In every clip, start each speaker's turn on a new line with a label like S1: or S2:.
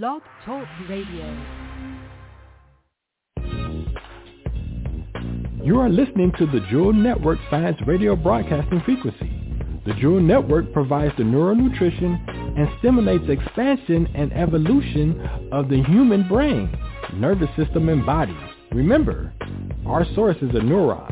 S1: Blog Talk Radio.
S2: You are listening to the Jewel Network Science Radio Broadcasting Frequency. The Jewel Network provides the neural nutrition and stimulates expansion and evolution of the human brain, nervous system, and body. Remember, our source is a neuron.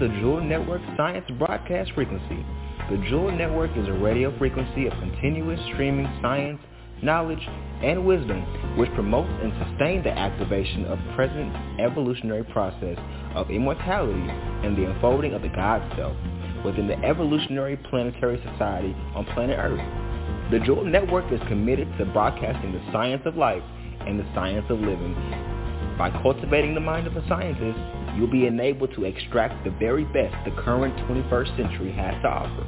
S3: The Jewel Network Science Broadcast Frequency. The Jewel Network is a radio frequency of continuous streaming science, knowledge, and wisdom which promotes and sustains the activation of present evolutionary process of immortality and the unfolding of the God self within the evolutionary planetary society on planet Earth. The Jewel Network is committed to broadcasting the science of life and the science of living. By cultivating the mind of a scientist, you'll be enabled to extract the very best the current 21st century has to offer.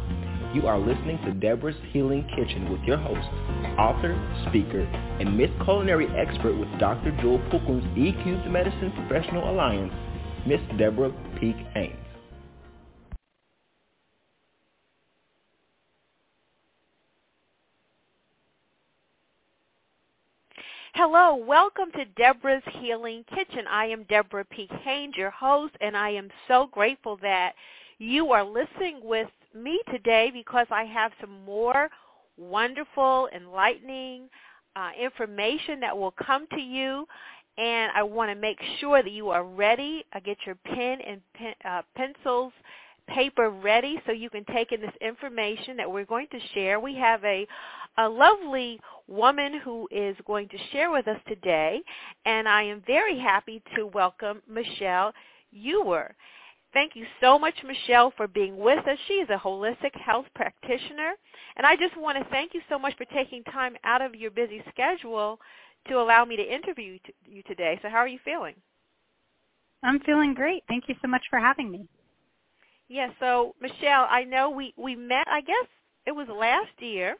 S3: You are listening to Debra's Healing Kitchen with your host, author, speaker, and Miss Culinary Expert with Dr. Jewel Pookrum EQ Medicine Professional Alliance, Miss Debra Peek Haynes.
S4: Hello, welcome to Debra's Healing Kitchen. I am Debra P. Haynes, your host, and I am so grateful that you are listening with me today because I have some more wonderful, enlightening uh, information that will come to you, and I want to make sure that you are ready. I get your pen and pen, uh, pencils paper ready so you can take in this information that we're going to share. We have a, a lovely woman who is going to share with us today, and I am very happy to welcome Michelle Ewer. Thank you so much, Michelle, for being with us. She is a holistic health practitioner, and I just want to thank you so much for taking time out of your busy schedule to allow me to interview you today. So how are you feeling?
S5: I'm feeling great. Thank you so much for having me.
S4: Yeah, so Michelle, I know we we met. I guess it was last year,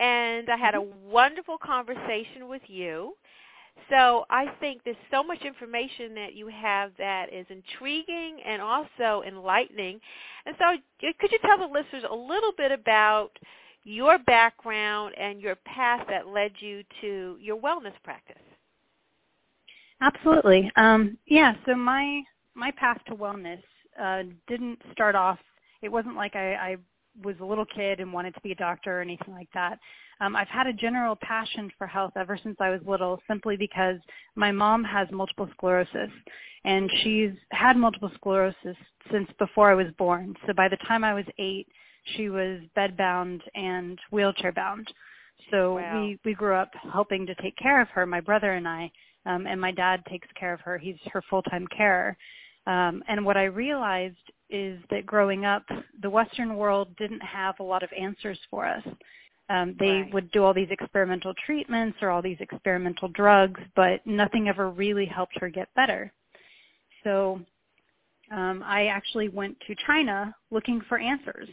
S4: and I had a wonderful conversation with you. So I think there's so much information that you have that is intriguing and also enlightening. And so could you tell the listeners a little bit about your background and your path that led you to your wellness practice?
S5: Absolutely. Um, yeah, so my my path to wellness uh, didn't start off. It wasn't like I, I was a little kid and wanted to be a doctor or anything like that. Um, I've had a general passion for health ever since I was little, simply because my mom has multiple sclerosis, and she's had multiple sclerosis since before I was born. So by the time I was eight, she was bedbound and wheelchair bound. So
S4: wow.
S5: we we grew up helping to take care of her, my brother and I, um, and my dad takes care of her. He's her full time carer. Um, and what I realized is that growing up, the Western world didn't have a lot of answers for us. Um, they
S4: right.
S5: would do all these experimental treatments or all these experimental drugs, but nothing ever really helped her get better. So um, I actually went to China looking for answers.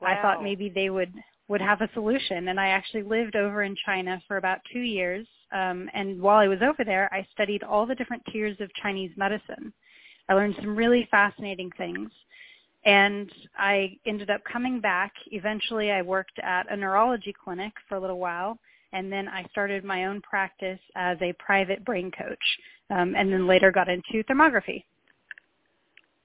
S4: Wow.
S5: I thought maybe they would would have a solution, and I actually lived over in China for about two years. Um, and while I was over there, I studied all the different tiers of Chinese medicine. I learned some really fascinating things. And I ended up coming back. Eventually I worked at a neurology clinic for a little while. And then I started my own practice as a private brain coach. Um, and then later got into thermography.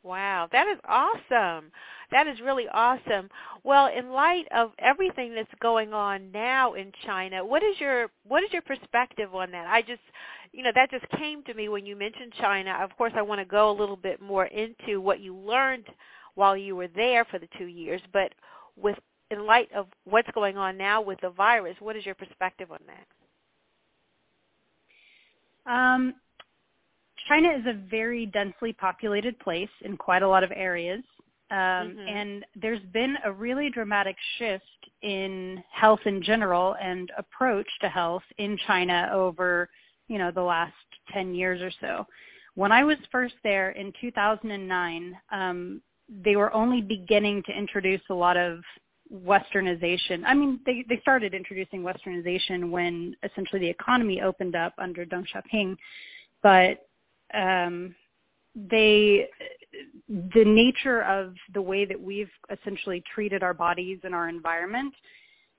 S4: Wow, that is awesome. That is really awesome. Well, in light of everything that's going on now in China, what is your what is your perspective on that? I just you know, that just came to me when you mentioned China. Of course, I want to go a little bit more into what you learned while you were there for the 2 years, but with in light of what's going on now with the virus, what is your perspective on that?
S5: Um, China is a very densely populated place in quite a lot of areas. Um,
S4: Mhm.
S5: And there's been a really dramatic shift in health in general and approach to health in China over, you know, the last 10 years or so. When I was first there in 2009, um, they were only beginning to introduce a lot of westernization. I mean, they they started introducing westernization when essentially the economy opened up under Deng Xiaoping, but um, they the nature of the way that we've essentially treated our bodies and our environment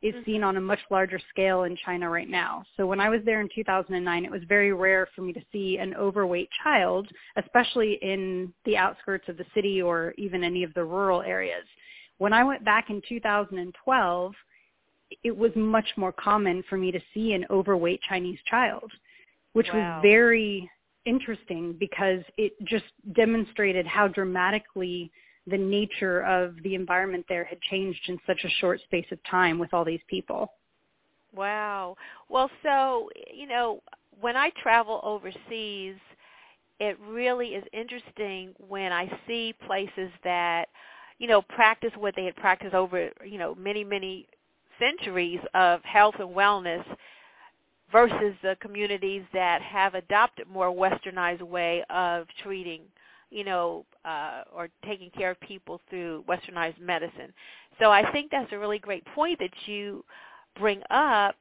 S5: is seen on a much larger scale in China right now. So when I was there in 2009, it was very rare for me to see an overweight child, especially in the outskirts of the city or even any of the rural areas. When I went back in 2012, it was much more common for me to see an overweight Chinese child, which
S4: Wow.
S5: was very interesting because it just demonstrated how dramatically the nature of the environment there had changed in such a short space of time with all these people.
S4: Wow. Well, so, you know, when I travel overseas, it really is interesting when I see places that, you know, practice what they had practiced over, you know, many, many centuries of health and wellness versus the communities that have adopted more westernized way of treating, you know, uh, or taking care of people through westernized medicine. So I think that's a really great point that you bring up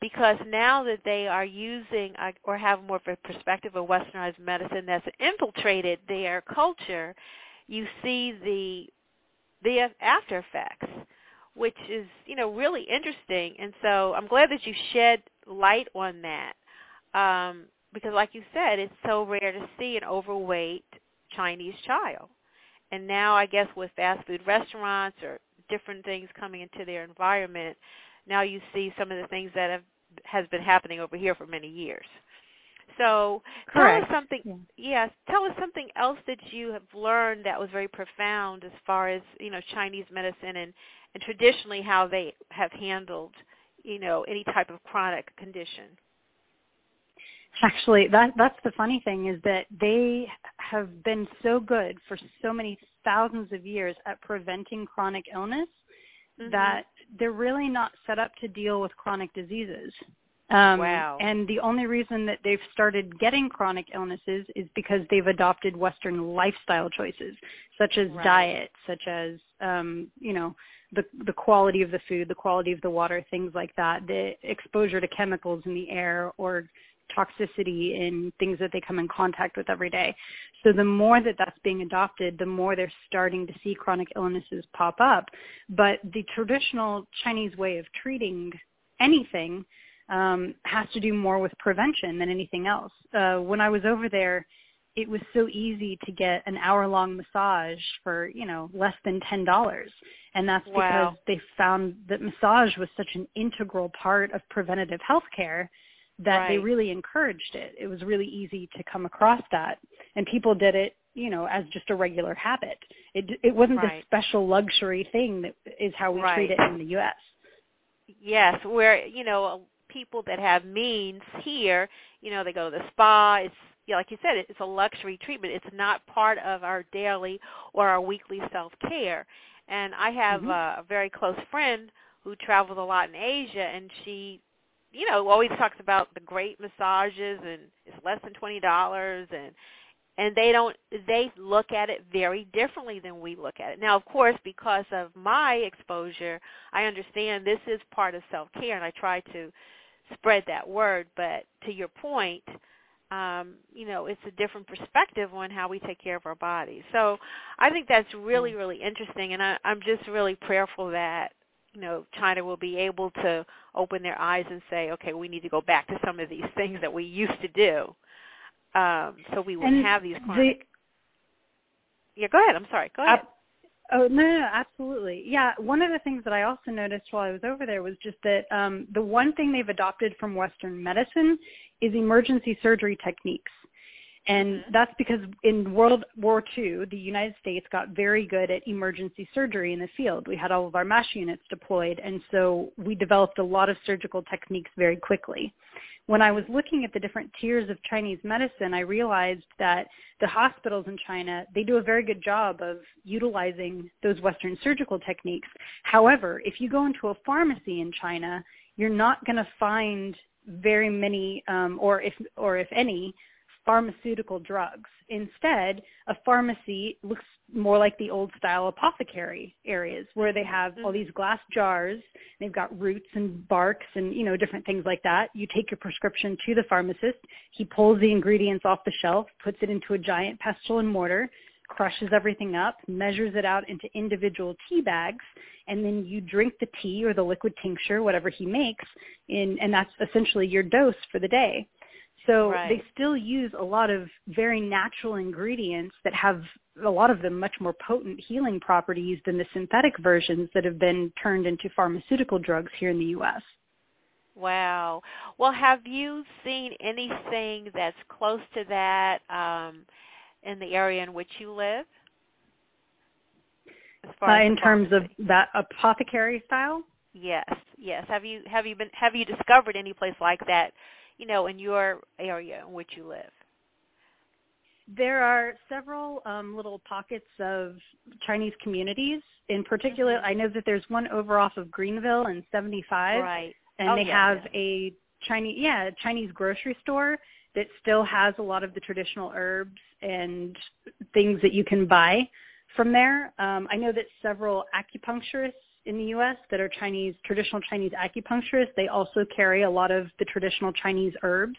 S4: because now that they are using uh, or have more of a perspective of westernized medicine that's infiltrated their culture, you see the the after effects, which is you know really interesting. And so I'm glad that you shed light on that um, because, like you said, it's so rare to see an overweight Chinese child. And now I guess with fast food restaurants or different things coming into their environment, now you see some of the things that have has been happening over here for many years. So tell us something.
S5: Yeah.
S4: Yes, tell us something else that you have learned that was very profound as far as you know Chinese medicine and and traditionally how they have handled you know any type of chronic condition.
S5: Actually, that that's the funny thing is that they have been so good for so many thousands of years at preventing chronic illness
S4: Mhm.
S5: that they're really not set up to deal with chronic diseases. Um,
S4: Wow.
S5: And the only reason that they've started getting chronic illnesses is because they've adopted Western lifestyle choices, such as
S4: Right.
S5: diet, such as um, you know the the quality of the food, the quality of the water, things like that, the exposure to chemicals in the air or toxicity in things that they come in contact with every day. So the more that that's being adopted, the more they're starting to see chronic illnesses pop up. But the traditional Chinese way of treating anything um, has to do more with prevention than anything else. Uh, when I was over there, it was so easy to get an hour-long massage for you know less than ten dollars, and that's
S4: Wow.
S5: because they found that massage was such an integral part of preventative health care that they really encouraged it. It was really easy to come across that, and people did it, you know, as just a regular habit. It it wasn't
S4: Right.
S5: this special luxury thing that is how we treat it in the U.S.
S4: Yes, where you know people that have means here, you know, they go to the spa. It's yeah, like you said, it's a luxury treatment. It's not part of our daily or our weekly self care. And I have
S5: Mhm.
S4: uh, a very close friend who travels a lot in Asia, and she, you know, always talks about the great massages and it's less than twenty dollars and and they don't they look at it very differently than we look at it now of course because of my exposure i understand this is part of self care and i try to spread that word but to your point um you know it's a different perspective on how we take care of our bodies so i think that's really really interesting and i i'm just really prayerful that you know china will be able to open their eyes and say okay we need to go back to some of these things that we used to do um, so we would
S5: And
S4: have these
S5: the-
S4: yeah, go ahead. I'm sorry. Go ahead.
S5: Ab- Oh no, no, absolutely. Yeah, one of the things that I also noticed while I was over there was just that um, the one thing they've adopted from Western medicine is emergency surgery techniques, and that's because in World War II, the United States got very good at emergency surgery in the field. We had all of our MASH units deployed, and so we developed a lot of surgical techniques very quickly when I was looking at the different tiers of Chinese medicine, I realized that the hospitals in China, they do a very good job of utilizing those Western surgical techniques. However, if you go into a pharmacy in China, you're not going to find very many, um, or if or if any, pharmaceutical drugs. Instead, a pharmacy looks more like the old style apothecary areas where they have all mm-hmm. these glass jars. They've got roots and barks and, you know, different things like that. You take your prescription to the pharmacist. He pulls the ingredients off the shelf, puts it into a giant pestle and mortar, crushes everything up, measures it out into individual tea bags, and then you drink the tea or the liquid tincture, whatever he makes, in, and that's essentially your dose for the day. So
S4: Right.
S5: they still use a lot of very natural ingredients that have a lot of them much more potent healing properties than the synthetic versions that have been turned into pharmaceutical drugs here in the U.S.
S4: Wow. Well, have you seen anything that's close to that um, in the area in which you live? As far
S5: Uh, in terms of that apothecary style,
S4: Yes, yes. Have you have you been have you discovered any place like that, you know, in your area in which you live?
S5: There are several um, little pockets of Chinese communities. In particular,
S4: Mhm.
S5: I know that there's one over off of Greenville and 75,
S4: Right.
S5: and
S4: Oh,
S5: they
S4: yeah,
S5: have
S4: yeah.
S5: a Chinese, yeah, a Chinese grocery store that still has a lot of the traditional herbs and things that you can buy from there. Um, I know that several acupuncturists in the U.S. that are Chinese, traditional Chinese acupuncturists, they also carry a lot of the traditional Chinese herbs.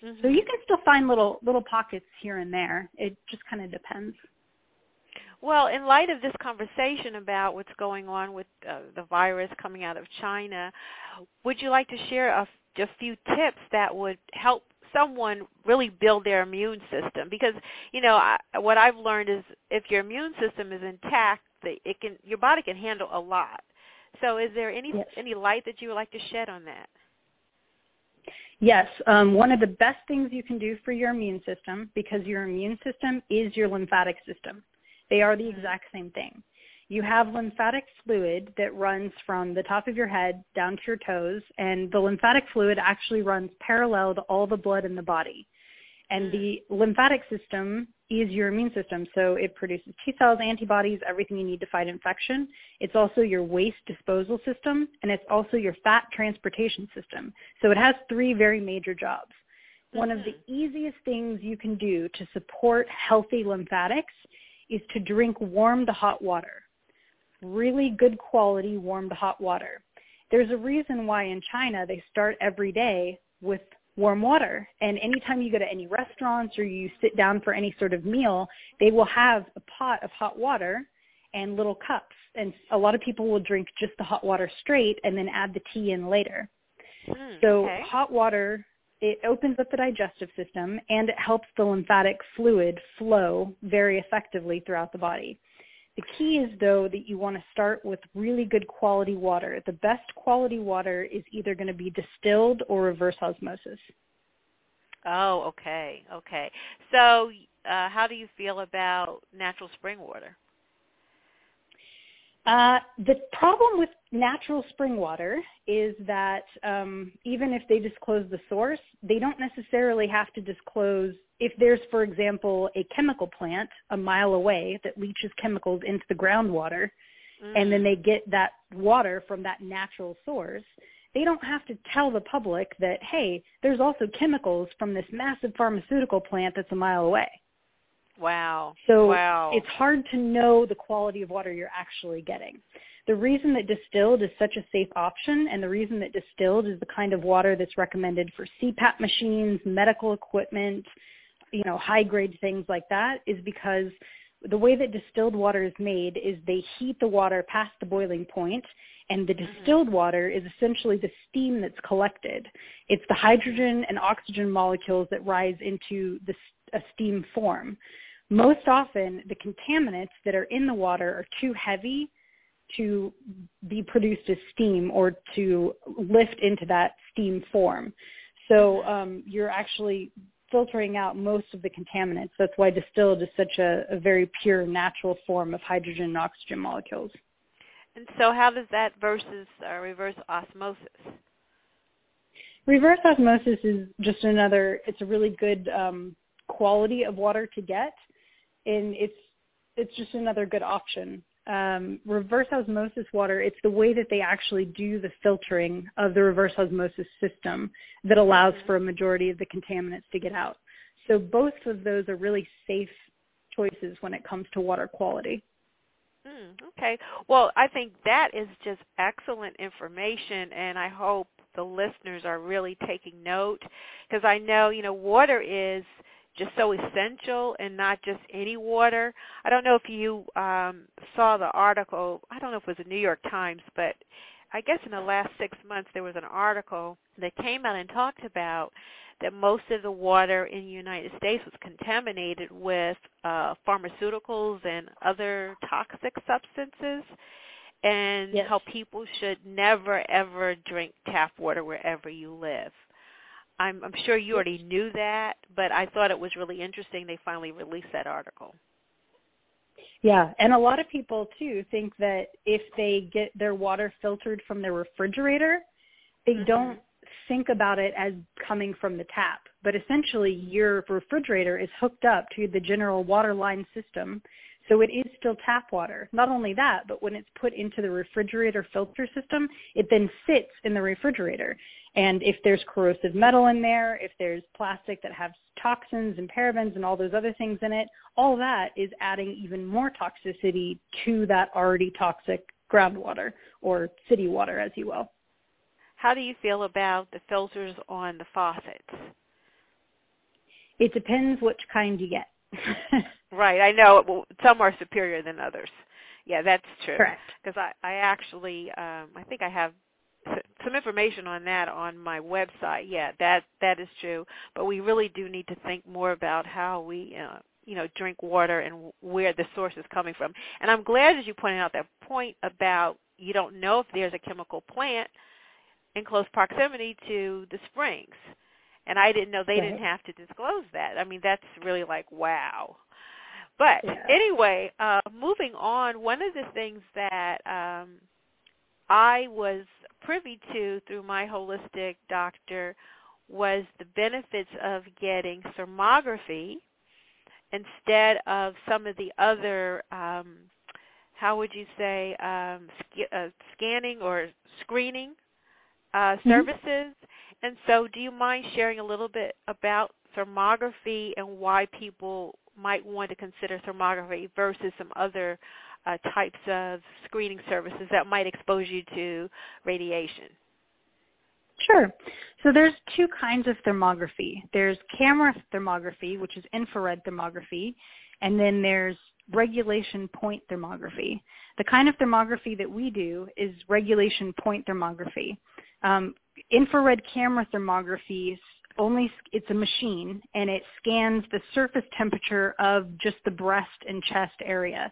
S5: So
S4: Mhm.
S5: you can still find little little pockets here and there. It just kind of depends.
S4: Well, in light of this conversation about what's going on with uh, the virus coming out of China, would you like to share a, a few tips that would help someone really build their immune system? Because you know I, what I've learned is if your immune system is intact, it can your body can handle a lot. So, is there any
S5: Yes.
S4: any light that you would like to shed on that?
S5: Yes, um, one of the best things you can do for your immune system, because your immune system is your lymphatic system. They are the exact same thing. You have lymphatic fluid that runs from the top of your head down to your toes, and the lymphatic fluid actually runs parallel to all the blood in the body. And the lymphatic system is your immune system, so it produces T cells, antibodies, everything you need to fight infection. It's also your waste disposal system, and it's also your fat transportation system. So it has three very major jobs. One of the mm-hmm. easiest things you can do to support healthy lymphatics is to drink warm to hot water. Really good quality warm to hot water. There's a reason why in China they start every day with warm water. And anytime you go to any restaurants or you sit down for any sort of meal, they will have a pot of hot water and little cups. And a lot of people will drink just the hot water straight and then add the tea in later.
S4: Hmm,
S5: So
S4: okay.
S5: hot water, it opens up the digestive system and it helps the lymphatic fluid flow very effectively throughout the body. The key is though that you want to start with really good quality water. The best quality water is either going to be distilled or reverse osmosis.
S4: Oh, okay, okay. So, uh, how do you feel about natural spring water?
S5: Uh, the problem with natural spring water is that um, even if they disclose the source, they don't necessarily have to disclose if there's, for example, a chemical plant a mile away that leaches chemicals into the groundwater, and then they get that water from that natural source. They don't have to tell the public that, hey, there's also chemicals from this massive pharmaceutical plant that's a mile away.
S4: Wow.
S5: So
S4: wow.
S5: it's hard to know the quality of water you're actually getting. The reason that distilled is such a safe option and the reason that distilled is the kind of water that's recommended for CPAP machines, medical equipment, you know, high grade things like that is because the way that distilled water is made is they heat the water past the boiling point and the mm-hmm. distilled water is essentially the steam that's collected. It's the hydrogen and oxygen molecules that rise into the, a steam form. Most often, the contaminants that are in the water are too heavy to be produced as steam or to lift into that steam form. So um, you're actually filtering out most of the contaminants. That's why distilled is such a, a very pure natural form of hydrogen and oxygen molecules.
S4: and so, how does that versus uh, reverse osmosis?
S5: Reverse osmosis is just another, it's a really good um, quality of water to get, and it's, it's just another good option. Um, reverse osmosis water, it's the way that they actually do the filtering of the reverse osmosis system that allows for a majority of the contaminants to get out. So both of those are really safe choices when it comes to water quality.
S4: Mm, okay. Well, I think that is just excellent information, and I hope the listeners are really taking note because I know, you know, water is just so essential and not just any water. I don't know if you um, saw the article. I don't know if it was the New York Times, but I guess in the last six months there was an article that came out and talked about that most of the water in the United States was contaminated with uh, pharmaceuticals and other toxic substances and
S5: yes.
S4: how people should never ever drink tap water wherever you live. I'm, I'm sure you already knew that, but I thought it was really interesting they finally released that article.
S5: Yeah, and a lot of people too think that if they get their water filtered from their refrigerator, they mm-hmm. don't think about it as coming from the tap. But essentially, your refrigerator is hooked up to the general water line system, so it is still tap water. Not only that, but when it's put into the refrigerator filter system, it then sits in the refrigerator. And if there's corrosive metal in there, if there's plastic that has toxins and parabens and all those other things in it, all that is adding even more toxicity to that already toxic groundwater or city water, as you will.
S4: How do you feel about the filters on the faucets?
S5: It depends which kind you get.
S4: right, I know some are superior than others. Yeah, that's true.
S5: Correct.
S4: Because I, I actually, um, I think I have some information on that on my website. Yeah, that that is true. But we really do need to think more about how we, uh, you know, drink water and where the source is coming from. And I'm glad that you pointed out that point about you don't know if there's a chemical plant in close proximity to the springs. And I didn't know they
S5: right.
S4: didn't have to disclose that. I mean, that's really like wow. But
S5: yeah.
S4: anyway, uh, moving on, one of the things that um, I was privy to through my holistic doctor was the benefits of getting thermography instead of some of the other um, how would you say um, sc- uh, scanning or screening uh,
S5: mm-hmm.
S4: services and so do you mind sharing a little bit about thermography and why people might want to consider thermography versus some other uh, types of screening services that might expose you to radiation?
S5: Sure. So there's two kinds of thermography. There's camera thermography, which is infrared thermography, and then there's regulation point thermography. The kind of thermography that we do is regulation point thermography. Um, infrared camera thermography only it's a machine and it scans the surface temperature of just the breast and chest area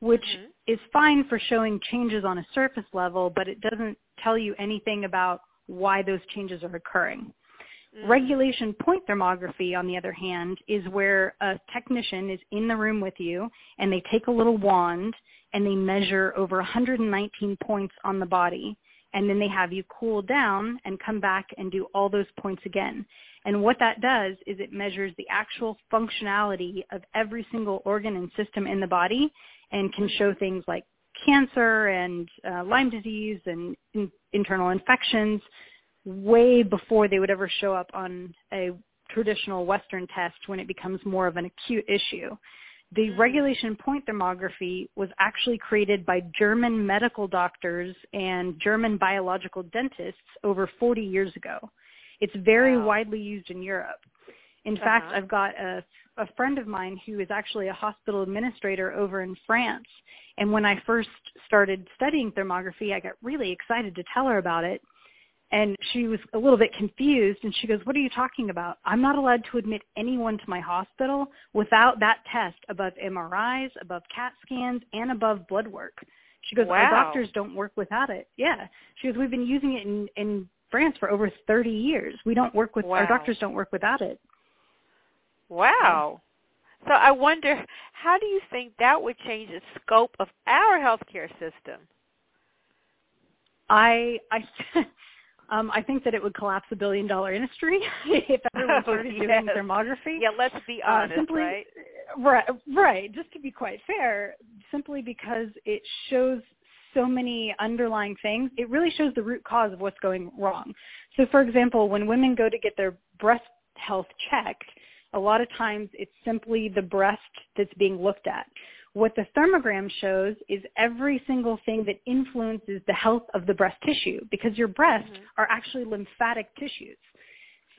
S5: which mm-hmm. is fine for showing changes on a surface level, but it doesn't tell you anything about why those changes are occurring. Mm-hmm. Regulation point thermography, on the other hand, is where a technician is in the room with you and they take a little wand and they measure over 119 points on the body and then they have you cool down and come back and do all those points again. And what that does is it measures the actual functionality of every single organ and system in the body and can show things like cancer and uh, Lyme disease and in, internal infections way before they would ever show up on a traditional Western test when it becomes more of an acute issue. The mm. regulation point thermography was actually created by German medical doctors and German biological dentists over 40 years ago. It's very
S4: wow.
S5: widely used in Europe. In
S4: uh-huh.
S5: fact, I've got a a friend of mine who is actually a hospital administrator over in France. And when I first started studying thermography, I got really excited to tell her about it. And she was a little bit confused and she goes, what are you talking about? I'm not allowed to admit anyone to my hospital without that test above MRIs, above CAT scans, and above blood work. She goes,
S4: wow.
S5: our doctors don't work without it. Yeah. She goes, we've been using it in, in France for over 30 years. We don't work with,
S4: wow.
S5: our doctors don't work without it.
S4: Wow. So I wonder, how do you think that would change the scope of our healthcare system?
S5: I I um, I think that it would collapse a billion dollar industry if everyone started
S4: yes.
S5: doing thermography.
S4: Yeah, let's be honest,
S5: uh, simply,
S4: right?
S5: Right, right. Just to be quite fair, simply because it shows so many underlying things, it really shows the root cause of what's going wrong. So, for example, when women go to get their breast health checked, A lot of times it's simply the breast that's being looked at. What the thermogram shows is every single thing that influences the health of the breast tissue because your breasts
S4: Mhm.
S5: are actually lymphatic tissues.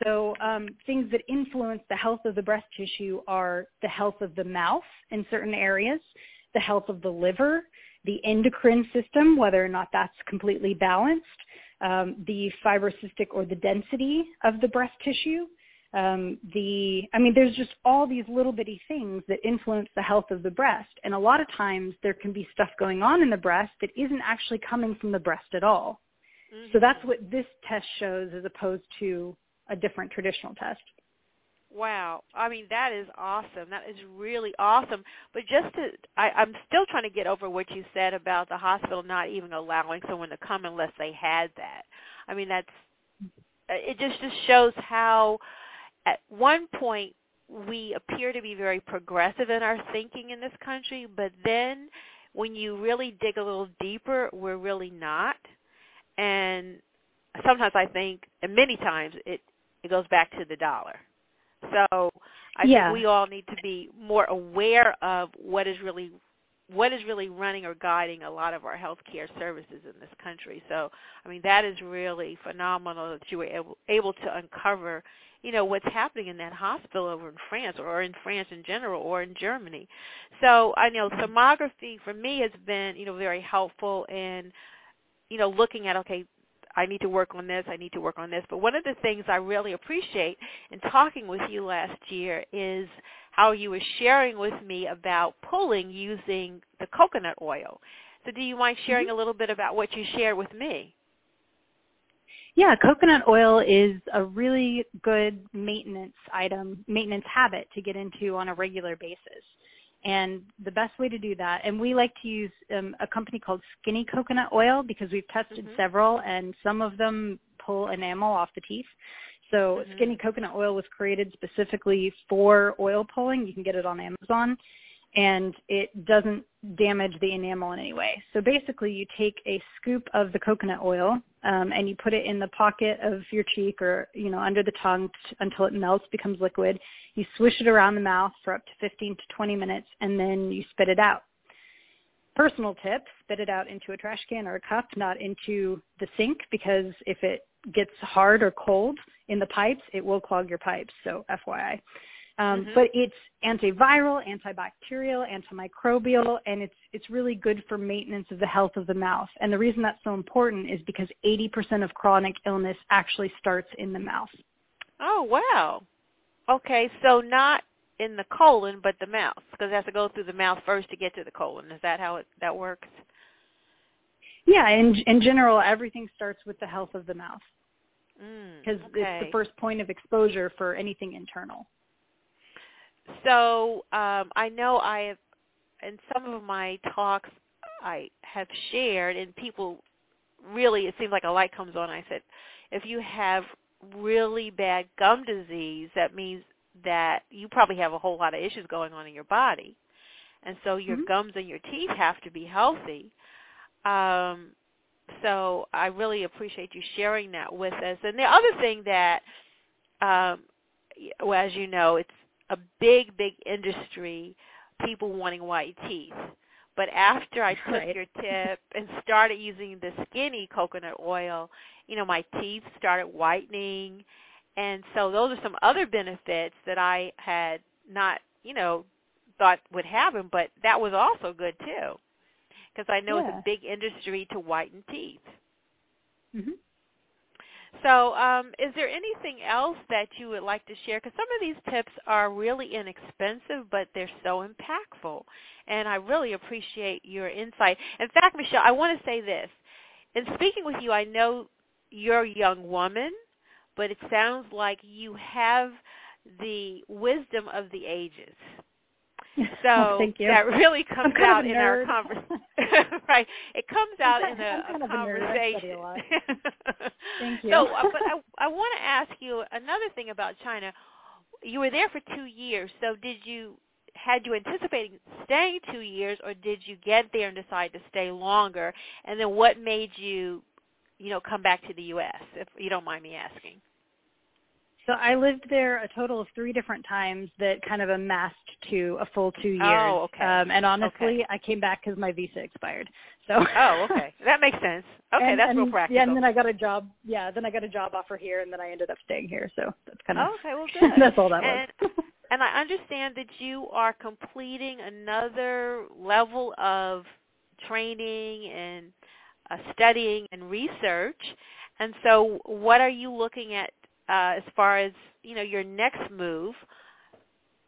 S5: So um, things that influence the health of the breast tissue are the health of the mouth in certain areas, the health of the liver, the endocrine system, whether or not that's completely balanced, um, the fibrocystic or the density of the breast tissue, um, the I mean, there's just all these little bitty things that influence the health of the breast, and a lot of times there can be stuff going on in the breast that isn't actually coming from the breast at all. So that's what this test shows, as opposed to a different traditional test.
S4: Wow. I mean, that is awesome. That is really awesome. But just to, I, I'm still trying to get over what you said about the hospital not even allowing someone to come unless they had that. I mean, that's, it just, just shows how at one point we appear to be very progressive in our thinking in this country, but then when you really dig a little deeper, we're really not. And sometimes I think, and many times, it, it goes back to the dollar. So I
S5: Yeah.
S4: think we all need to be more aware of what is really what is really running or guiding a lot of our healthcare services in this country. So I mean that is really phenomenal that you were able, able to uncover, you know, what's happening in that hospital over in France or in France in general or in Germany. So I know thermography for me has been, you know, very helpful in you know, looking at okay, I need to work on this, I need to work on this. But one of the things I really appreciate in talking with you last year is how you were sharing with me about pulling using the coconut oil. So do you mind sharing mm-hmm. a little bit about what you shared with me?
S5: Yeah, coconut oil is a really good maintenance item, maintenance habit to get into on a regular basis. And the best way to do that, and we like to use um, a company called Skinny Coconut Oil because we've tested
S4: Mhm.
S5: several, and some of them pull enamel off the teeth. So
S4: Mhm.
S5: Skinny Coconut Oil was created specifically for oil pulling. You can get it on Amazon, and it doesn't damage the enamel in any way. So basically, you take a scoop of the coconut oil um, and you put it in the pocket of your cheek or you know under the tongue t- until it melts, becomes liquid. You swish it around the mouth for up to 15 to 20 minutes, and then you spit it out. Personal tip: spit it out into a trash can or a cup, not into the sink, because if it gets hard or cold in the pipes, it will clog your pipes. So FYI. Um,
S4: Mhm.
S5: But it's antiviral, antibacterial, antimicrobial, and it's it's really good for maintenance of the health of the mouth. And the reason that's so important is because 80% of chronic illness actually starts in the mouth.
S4: Oh, wow. Okay, so not in the colon but the mouth because it has to go through the mouth first to get to the colon. Is that how it that works?
S5: Yeah, in in general, everything starts with the health of the mouth
S4: Mm,
S5: because
S4: okay.
S5: it's the first point of exposure for anything internal.
S4: So um, I know I have, in some of my talks, I have shared, and people really, it seems like a light comes on. I said, if you have really bad gum disease, that means that you probably have a whole lot of issues going on in your body, and so your
S5: Mhm.
S4: gums and your teeth have to be healthy. Um, so I really appreciate you sharing that with us. And the other thing that, um, well, as you know, it's a big, big industry, people wanting white teeth. But after I took
S5: Right.
S4: your tip and started using the skinny coconut oil, you know, my teeth started whitening. And so those are some other benefits that I had not, you know, thought would happen, but that was also good too. Because I know it's a big industry to whiten teeth.
S5: hmm
S4: So, um, is there anything else that you would like to share? Because some of these tips are really inexpensive, but they're so impactful. And I really appreciate your insight. In fact, Michelle, I want to say this. In speaking with you, I know you're a young woman, but it sounds like you have the wisdom of the ages. So
S5: thank you.
S4: that really comes out in our conversation. right. It comes out
S5: I'm
S4: in a
S5: kind of a nerd. I
S4: conversation.
S5: a. Thank you.
S4: So, uh, but I, I want to ask you another thing about China. You were there for two years. So, did you had you anticipated staying two years, or did you get there and decide to stay longer? And then, what made you, you know, come back to the U.S. If you don't mind me asking.
S5: So I lived there a total of three different times that kind of amassed to a full two years.
S4: Oh, okay.
S5: Um, and honestly,
S4: Okay.
S5: I came back because my visa expired. So.
S4: Oh, okay. That makes sense. Okay,
S5: and,
S4: that's
S5: and,
S4: real practical.
S5: Yeah, and then I got a job. Yeah, then I got a job offer here, and then I ended up staying here. So that's kind of.
S4: Oh, okay, well, good.
S5: that's all that
S4: and,
S5: was.
S4: and I understand that you are completing another level of training and uh, studying and research. And so, what are you looking at uh, as far as you know your next move?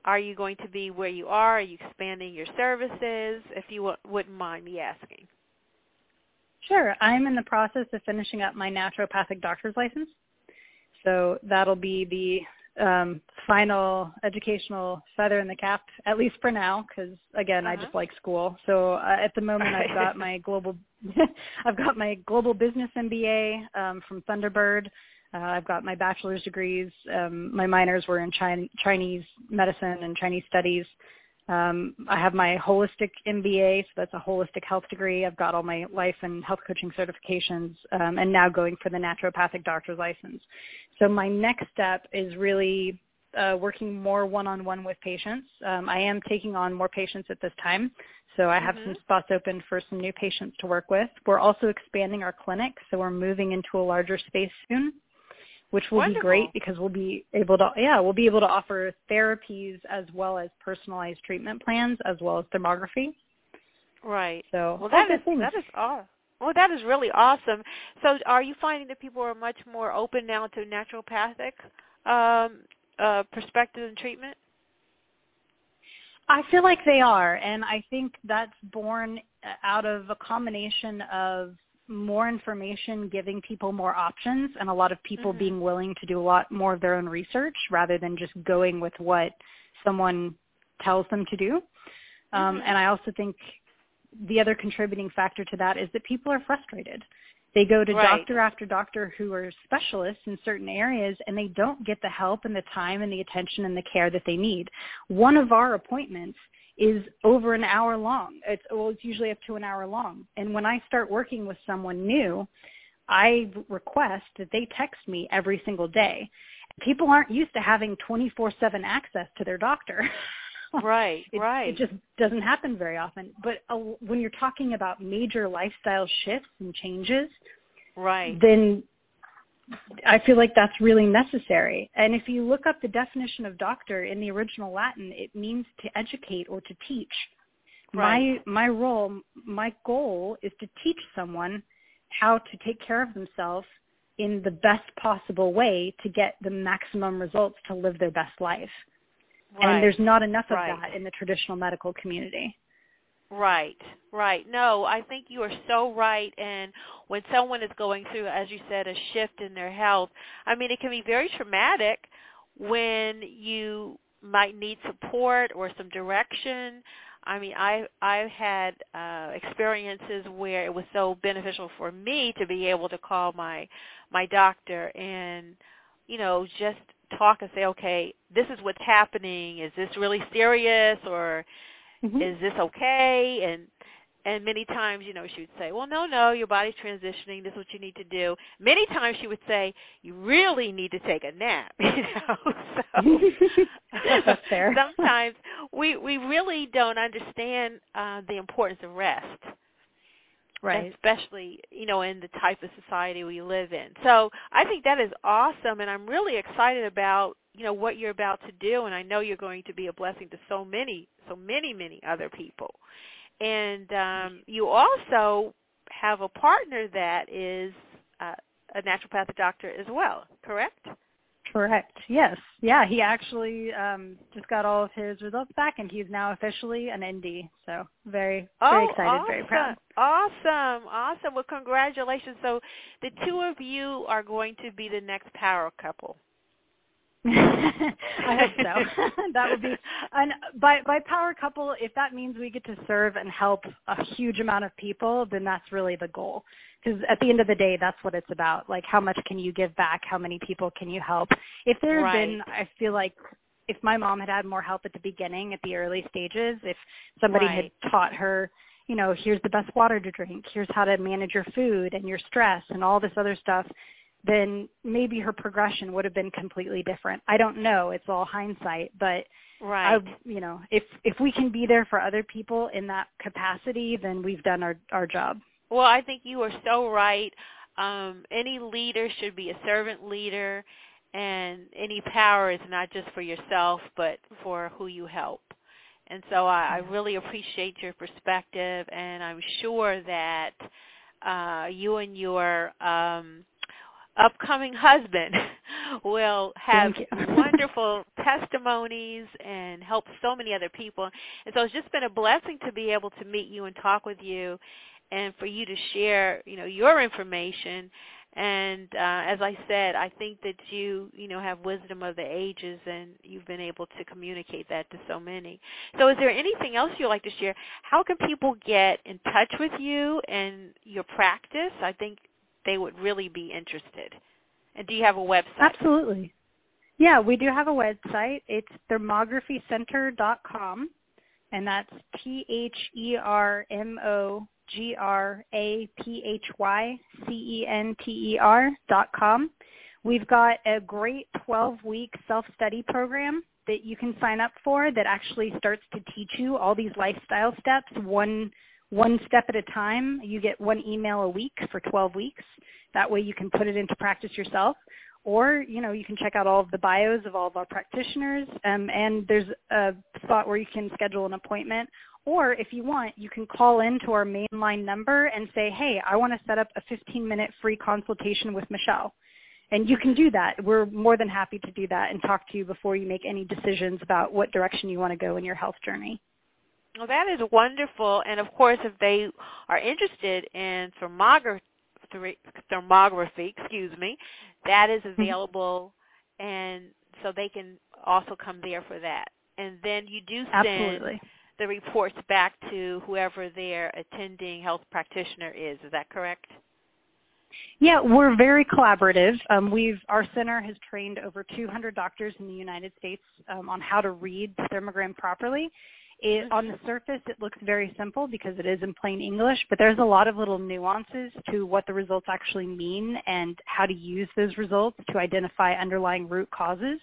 S4: Are you going to be where you are? Are you expanding your services? If you w- wouldn't mind me asking.
S5: Sure. I'm in the process of finishing up my naturopathic doctor's license. So that'll be the um, final educational feather in the cap, at least for now, because again, I
S4: Uh-huh.
S5: just like school. So uh, at the moment, I've got my global, I've got my global business MBA um, from Thunderbird. Uh, I've got my bachelor's degrees. Um, my minors were in Chin- Chinese medicine and Chinese studies. Um, I have my holistic MBA, so that's a holistic health degree. I've got all my life and health coaching certifications, um, and now going for the naturopathic doctor's license. So my next step is really uh, working more one-on-one with patients. Um, I am taking on more patients at this time, so I have some
S4: Mhm.
S5: spots open for some new patients to work with. We're also expanding our clinic, so we're moving into a larger space soon which will
S4: Wonderful.
S5: be great because we'll be able to yeah we'll be able to offer therapies as well as personalized treatment plans as well as thermography
S4: Right.
S5: so
S4: Well, that is that is aw- Well, that is really awesome. So, are you finding that people are much more open now to naturopathic um, uh, perspective and treatment?
S5: I feel like they are, and I think that's born out of a combination of more information giving people more options and a lot of people
S4: Mhm.
S5: being willing to do a lot more of their own research rather than just going with what someone tells them to do. Um,
S4: Mhm.
S5: and I also think the other contributing factor to that is that people are frustrated. They go to
S4: Right.
S5: doctor after doctor who are specialists in certain areas and they don't get the help and the time and the attention and the care that they need. One of our appointments is over an hour long. It's well, it's usually up to an hour long. And when I start working with someone new, I request that they text me every single day. People aren't used to having 24/7 access to their doctor.
S4: Right.
S5: It,
S4: right.
S5: It just doesn't happen very often. But uh, when you're talking about major lifestyle shifts and changes,
S4: right.
S5: then I feel like that's really necessary. And if you look up the definition of doctor in the original Latin, it means to educate or to teach.
S4: Right.
S5: My my role, my goal is to teach someone how to take care of themselves in the best possible way to get the maximum results to live their best life.
S4: right.
S5: And there's not enough of
S4: Right.
S5: that in the traditional medical community.
S4: Right, right. No, I think you are so right. And when someone is going through, as you said, a shift in their health, I mean, it can be very traumatic when you might need support or some direction. I mean, I I've had uh, experiences where it was so beneficial for me to be able to call my my doctor and you know just talk and say, okay, this is what's happening. Is this really serious or is this okay? And and many times you know she would say well no no your body's transitioning. This is what you need to do. Many times she would say you really need to take a nap you know so. Sometimes we we really don't understand uh the importance of rest.
S5: Right.
S4: especially you know in the type of society we live in. So I think that is awesome, and I'm really excited about you know what you're about to do, and I know you're going to be a blessing to so many, so many, many other people. And um, you also have a partner that is uh, a naturopathic doctor as well, correct?
S5: Correct. Yes. Yeah, he actually um just got all of his results back and he's now officially an ND. So very very
S4: oh,
S5: excited,
S4: awesome.
S5: very proud.
S4: Awesome, awesome. Well, congratulations. So the two of you are going to be the next power couple.
S5: I hope so. that would be and by by power couple if that means we get to serve and help a huge amount of people, then that's really the goal. Because at the end of the day, that's what it's about. Like how much can you give back? How many people can you help? If there had been, I feel like if my mom had had more help at the beginning, at the early stages, if somebody
S4: Right.
S5: had taught her, you know, here's the best water to drink, here's how to manage your food and your stress and all this other stuff, then maybe her progression would have been completely different. I don't know. It's all hindsight, but
S4: right.
S5: I, you know, if if we can be there for other people in that capacity, then we've done our our job.
S4: Well, I think you are so right. Um, any leader should be a servant leader, and any power is not just for yourself, but for who you help. And so I, I really appreciate your perspective, and I'm sure that uh, you and your um, upcoming husband will have wonderful testimonies and help so many other people. And so it's just been a blessing to be able to meet you and talk with you and for you to share, you know, your information and uh, as I said, I think that you, you know, have wisdom of the ages, and you've been able to communicate that to so many. So, is there anything else you'd like to share? How can people get in touch with you and your practice? I think they would really be interested. And do you have a website?
S5: Absolutely. Yeah, we do have a website. It's thermographycenter.com, and that's T H E R M O G R A P H Y C E N T E R dot com. We've got a great 12-week self-study program that you can sign up for that actually starts to teach you all these lifestyle steps one one step at a time. You get one email a week for 12 weeks. That way you can put it into practice yourself. Or, you know, you can check out all of the bios of all of our practitioners. Um, and there's a spot where you can schedule an appointment. Or if you want, you can call in to our mainline number and say, hey, I want to set up a 15-minute free consultation with Michelle. And you can do that. We're more than happy to do that and talk to you before you make any decisions about what direction you want to go in your health journey.
S4: Well, that is wonderful. And of course, if they are interested in thermography, thermography, excuse me, that is
S5: Mm-hmm.
S4: available, and so they can also come there for that. And then you do send
S5: Absolutely.
S4: the reports back to whoever their attending health practitioner is. Is that correct?
S5: Yeah, we're very collaborative. Um, we've our center has trained over 200 doctors in the United States um, on how to read the thermogram properly. It, on the surface, it looks very simple because it is in plain English, but there's a lot of little nuances to what the results actually mean and how to use those results to identify underlying root causes.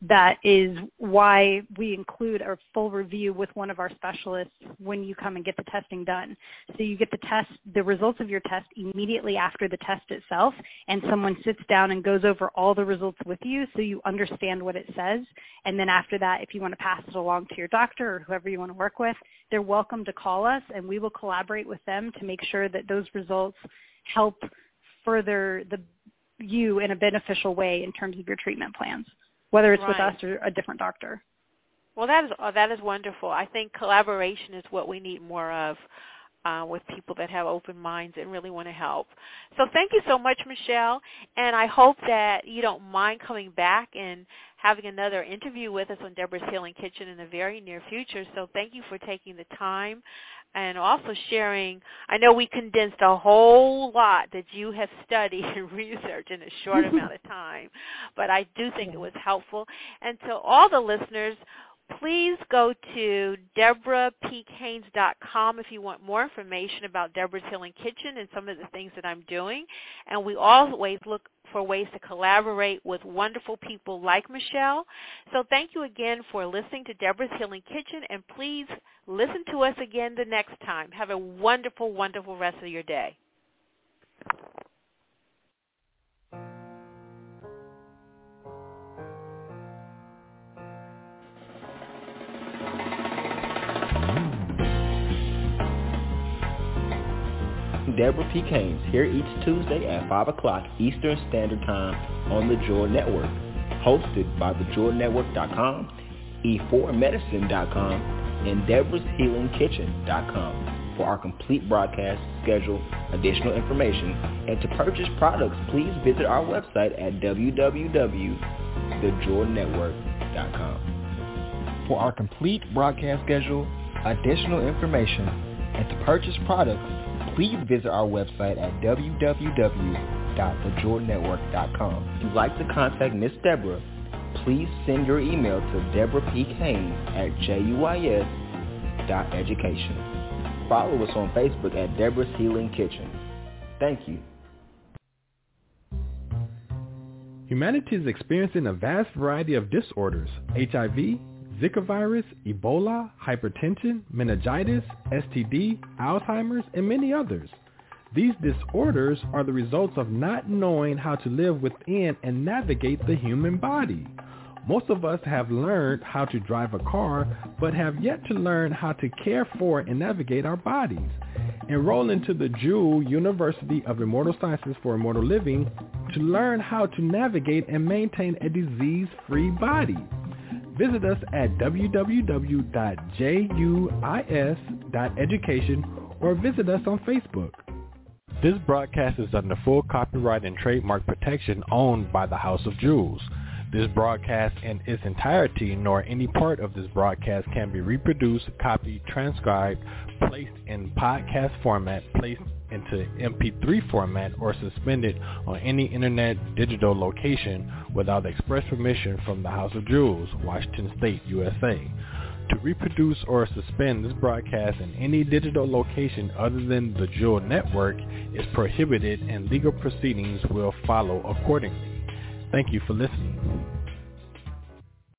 S5: That is why we include a full review with one of our specialists when you come and get the testing done. So you get the test, the results of your test immediately after the test itself, and someone sits down and goes over all the results with you so you understand what it says. And then after that, if you want to pass it along to your doctor or whoever you want to work with, they're welcome to call us and we will collaborate with them to make sure that those results help further the you in a beneficial way in terms of your treatment plans whether it's with us or a different doctor.
S4: Well, that is uh, that is wonderful. I think collaboration is what we need more of uh, with people that have open minds and really want to help. So thank you so much, Michelle, and I hope that you don't mind coming back and having another interview with us on Debra's Healing Kitchen in the very near future. So thank you for taking the time and also sharing. I know we condensed a whole lot that you have studied and researched in a short amount of time, but I do think it was helpful. And to all the listeners, please go to debrapeekhaynes.com if you want more information about Debra's Healing Kitchen and some of the things that I'm doing. And we always look for ways to collaborate with wonderful people like Michelle. So thank you again for listening to Debra's Healing Kitchen, and please listen to us again the next time. Have a wonderful, wonderful rest of your day.
S3: Debra P. Haynes here each Tuesday at 5 o'clock Eastern Standard Time on the Joy Network. Hosted by thejoynetwork.com, e4medicine.com, and debrashealingkitchen.com. For our complete broadcast schedule, additional information, and to purchase products, please visit our website at www.thejoynetwork.com. For our complete broadcast schedule, additional information, and to purchase products, please visit our website at www.thejoynetwork.com. If you'd like to contact Miss Debra, please send your email to Debra P. Haynes at juis.education. Follow us on Facebook at Debra's Healing Kitchen. Thank you.
S2: Humanity is experiencing a vast variety of disorders, HIV, Zika virus, Ebola, hypertension, meningitis, STD, Alzheimer's, and many others. These disorders are the results of not knowing how to live within and navigate the human body. Most of us have learned how to drive a car, but have yet to learn how to care for and navigate our bodies. Enroll into the Jewel University of Immortal Sciences for Immortal Living to learn how to navigate and maintain a disease-free body. Visit us at www.juis.education or visit us on Facebook. This broadcast is under full copyright and trademark protection owned by the House of Jewels. This broadcast in its entirety nor any part of this broadcast can be reproduced, copied, transcribed, placed in podcast format, placed into MP3 format, or suspended on any internet digital location without express permission from the House of Jewels, Washington State, USA. To reproduce or suspend this broadcast in any digital location other than the Jewel Network is prohibited and legal proceedings will follow accordingly. Thank you for listening.